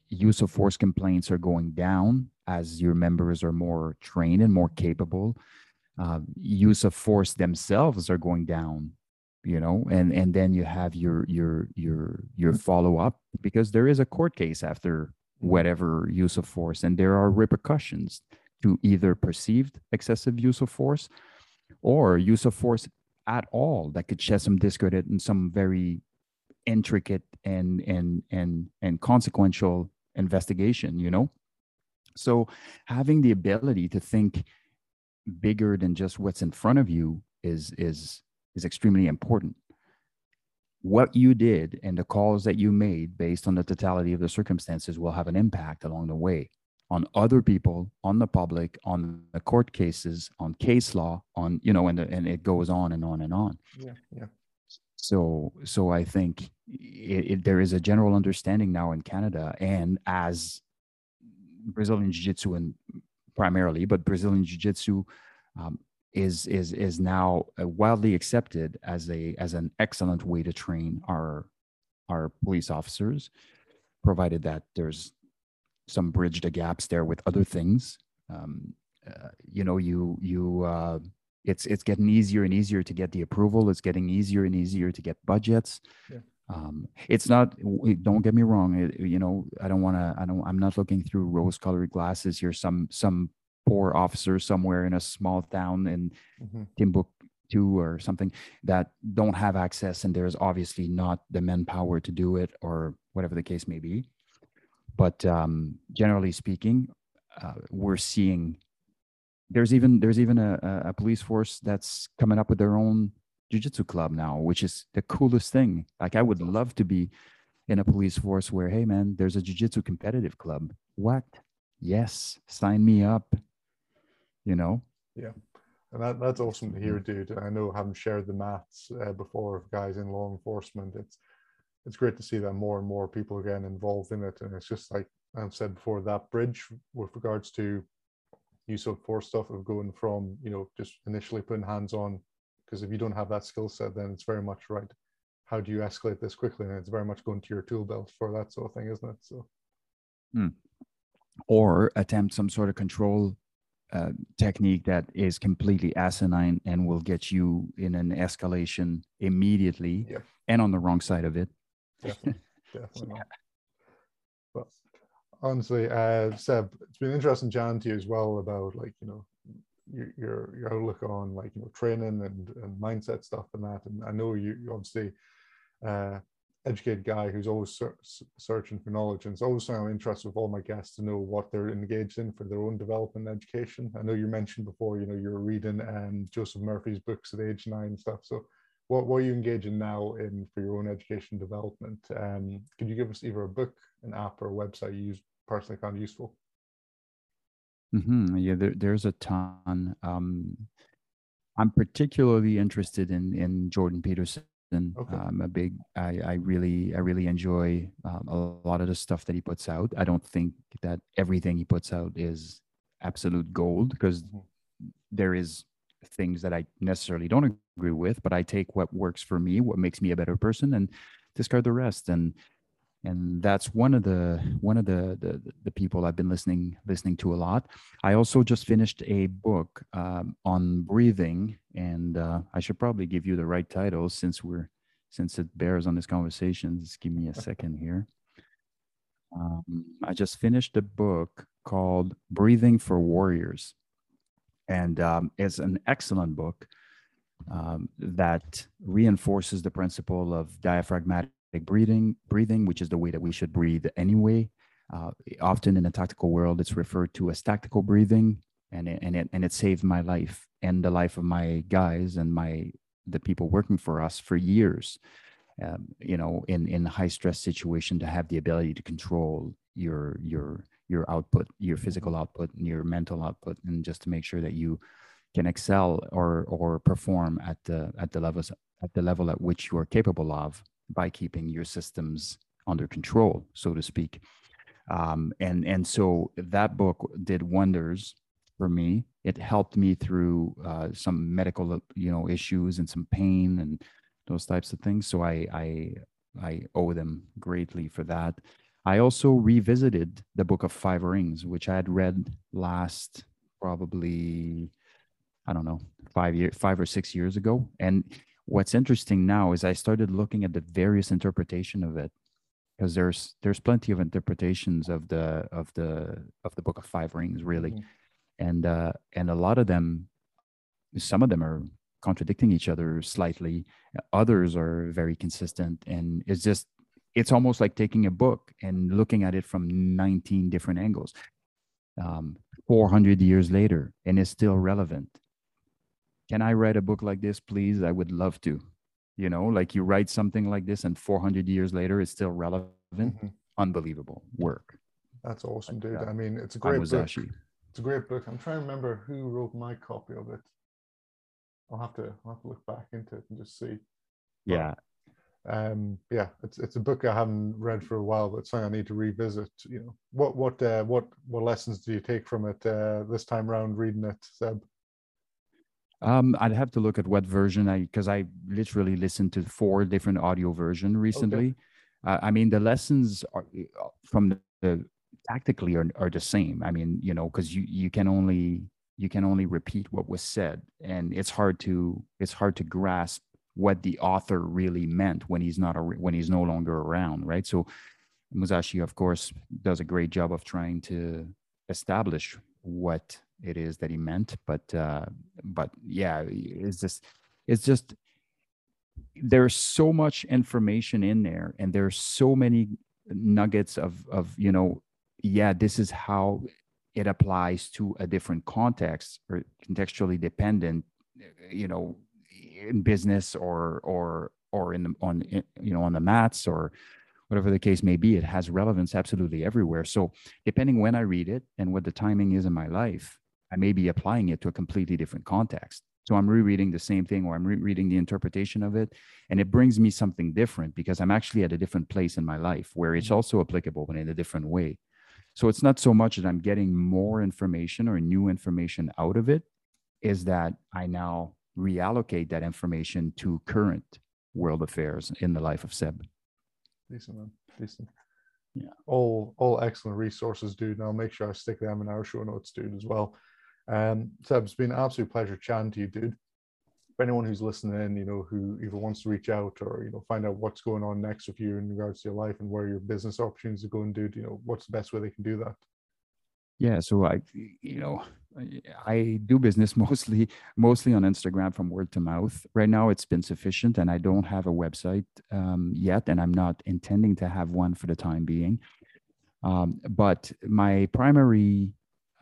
use of force complaints are going down as your members are more trained and more capable uh, use of force themselves are going down you know and and then you have your your your your follow up because there is a court case after whatever use of force and there are repercussions to either perceived excessive use of force or use of force at all that could shed some discredit and some very intricate and and and and consequential investigation you know? So having the ability to think bigger than just what's in front of you is is is extremely important. What you did and the calls that you made based on the totality of the circumstances will have an impact along the way on other people on the public on the court cases on case law on you know and, the, and it goes on and on and on. Yeah yeah. So so i think it, it, there is a general understanding now in canada and as brazilian jiu-jitsu and primarily, but Brazilian Jiu Jitsu um, is is is now uh, widely accepted as a as an excellent way to train our our police officers, provided that there's some bridge the gaps there with other things. Um, uh, you know, you you uh, it's it's getting easier and easier to get the approval. It's getting easier and easier to get budgets. Yeah um, it's not don't get me wrong it, you know i don't want to i don't i'm not looking through rose colored glasses here some some poor officer somewhere in a small town in mm-hmm. timbuktu or something that don't have access and there's obviously not the manpower to do it or whatever the case may be but um, generally speaking uh, we're seeing there's even there's even a, a police force that's coming up with their own jiu-jitsu club now which is the coolest thing. Like i would love to be in a police force where hey man there's a jiu-jitsu competitive club. What? Yes. Sign me up. You know? Yeah. And that, that's awesome to hear dude. I know having shared the maths uh, before of guys in law enforcement it's it's great to see that more and more people are getting involved in it. And it's just like i've said before that bridge with regards to use of force stuff of going from you know just initially putting hands on because if you don't have that skill set then it's very much right how do you escalate this quickly and it's very much going to your tool belt for that sort of thing isn't it so hmm. or attempt some sort of control uh, technique that is completely asinine and will get you in an escalation immediately yep. and on the wrong side of it definitely, definitely yeah. but honestly uh seb it's been interesting John to you as well about like you know your your, outlook on like you know training and, and mindset stuff and that. And I know you, you obviously uh, educated guy who's always ser- searching for knowledge, and it's always something I'm interested with all my guests to know what they're engaged in for their own development and education. I know you mentioned before, you know, you're reading um, Joseph Murphy's books at age nine and stuff. So what, what are you engaging now in for your own education development? Um, could you give us either a book, an app, or a website you use personally found useful? Mm-hmm. Yeah, there, there's a ton. Um, I'm particularly interested in in Jordan Peterson. Okay. I'm a big. I, I really I really enjoy um, a lot of the stuff that he puts out. I don't think that everything he puts out is absolute gold because mm-hmm. there is things that I necessarily don't agree with, but I take what works for me, what makes me a better person, and discard the rest. And and that's one of the one of the, the the, people I've been listening listening to a lot. I also just finished a book um, on breathing, and uh, I should probably give you the right title since we're since it bears on this conversation. Just give me a second here. Um, I just finished a book called Breathing for Warriors, and um, it's an excellent book um, that reinforces the principle of diaphragmatic breathing, breathing, which is the way that we should breathe anyway. Uh, often in the tactical world, it's referred to as tactical breathing, and it, and it and it saved my life and the life of my guys and my the people working for us for years. Um, you know, in in high stress situation, to have the ability to control your your your output, your physical output, and your mental output, and just to make sure that you can excel or or perform at the at the levels at the level at which you are capable of by keeping your systems under control, so to speak. Um, and and so that book did wonders for me. It helped me through uh, some medical, you know, issues and some pain and those types of things. So I I I owe them greatly for that. I also revisited the Book of Five Rings, which I had read last probably I don't know five years, five or six years ago, and what's interesting now is I started looking at the various interpretation of it because there's there's plenty of interpretations of the of the of the book of five rings really. Mm-hmm. and uh and a lot of them some of them are contradicting each other slightly. Others are very consistent. And it's just it's almost like taking a book and looking at it from 19 different angles um 400 years later and it's still relevant can I write a book like this, please? I would love to. You know, like you write something like this, and 400 years later, it's still relevant. Mm-hmm. Unbelievable work. That's awesome, dude. I mean, it's a great book. It's a great book. I'm trying to remember who wrote my copy of it. I'll have to I'll have to look back into it and just see. But, yeah. Um, yeah, it's it's a book I haven't read for a while, but something I need to revisit. You know, what what uh, what what lessons do you take from it uh, this time around reading it, Seb? Um, I'd have to look at what version I because I literally listened to four different audio version recently. Okay. Uh, I mean, the lessons are, uh, from the, the tactically are, are the same. I mean, you know, because you you can only you can only repeat what was said, and it's hard to it's hard to grasp what the author really meant when he's not a, when he's no longer around, right? So Musashi, of course, does a great job of trying to establish what it is that he meant but uh but yeah it's just it's just there's so much information in there and there's so many nuggets of of you know yeah this is how it applies to a different context or contextually dependent you know in business or or or in the on you know on the mats or whatever the case may be it has relevance absolutely everywhere. So depending when i read it and what the timing is in my life I may be applying it to a completely different context. So I'm rereading the same thing or I'm rereading the interpretation of it. And it brings me something different because I'm actually at a different place in my life where it's mm-hmm. also applicable, but in a different way. So it's not so much that I'm getting more information or new information out of it, is that I now reallocate that information to current world affairs in the life of Seb. Decent, man. Decent. Yeah. All all excellent resources, dude. And I'll make sure I stick them in our show notes, dude, as well. Um, Seb, it's been an absolute pleasure chatting to you, dude. For anyone who's listening in, you know, who either wants to reach out or, you know, find out what's going on next with you in regards to your life and where your business opportunities are going, dude, you know, what's the best way they can do that? Yeah, so I, you know, I do business mostly mostly on Instagram from word to mouth. Right now, it's been sufficient, and I don't have a website um, yet, and I'm not intending to have one for the time being. Um, but my primary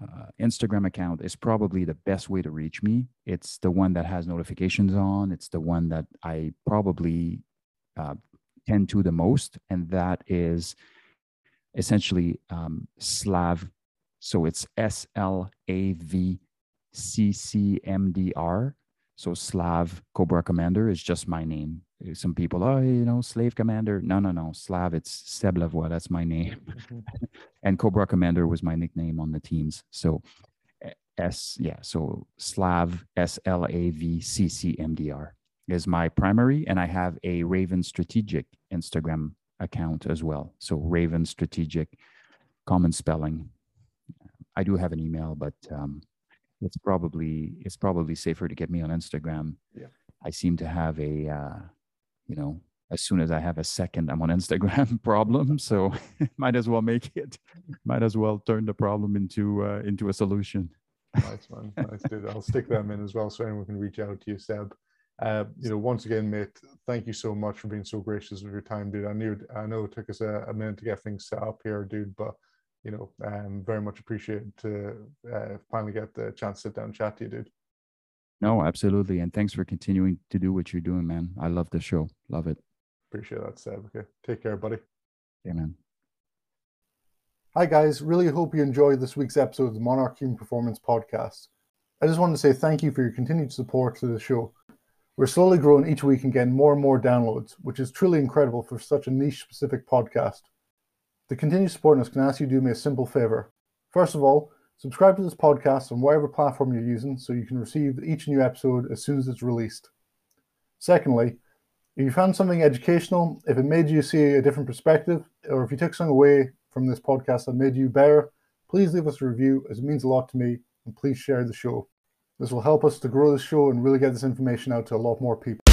uh, Instagram account is probably the best way to reach me. It's the one that has notifications on. It's the one that I probably uh, tend to the most, and that is essentially um, Slav so it's S L A V C C M D R. So Slav Cobra Commander is just my name. Some people, oh, you know, Slave Commander. No, no, no. Slav, it's Seb Lavoie. That's my name. And Cobra Commander was my nickname on the teams. So S, yeah. So Slav S L A V C C M D R is my primary, and I have a Raven Strategic Instagram account as well. So Raven Strategic, common spelling, I do have an email, but um, it's probably it's probably safer to get me on Instagram. Yeah. I seem to have a uh, you know as soon as I have a second, I'm on Instagram problem. So might as well make it. Might as well turn the problem into uh, into a solution. nice one, nice dude. I'll stick them in as well, so anyone can reach out to you, Seb. Uh, you know, once again, mate, thank you so much for being so gracious with your time, dude. I knew I know it took us a, a minute to get things set up here, dude, but you know, um, very much appreciated to uh, finally get the chance to sit down and chat to you, dude. No, absolutely. And thanks for continuing to do what you're doing, man. I love the show. Love it. Appreciate that, Seb. Okay. Take care, buddy. Yeah, man. Hi, guys. Really hope you enjoyed this week's episode of the Monarch Human Performance Podcast. I just wanted to say thank you for your continued support to the show. We're slowly growing each week and getting more and more downloads, which is truly incredible for such a niche specific podcast. To continue supporting us, can I ask you to do me a simple favor? First of all, subscribe to this podcast on whatever platform you're using so you can receive each new episode as soon as it's released. Secondly, if you found something educational, if it made you see a different perspective, or if you took something away from this podcast that made you better, please leave us a review as it means a lot to me, and please share the show. This will help us to grow the show and really get this information out to a lot more people.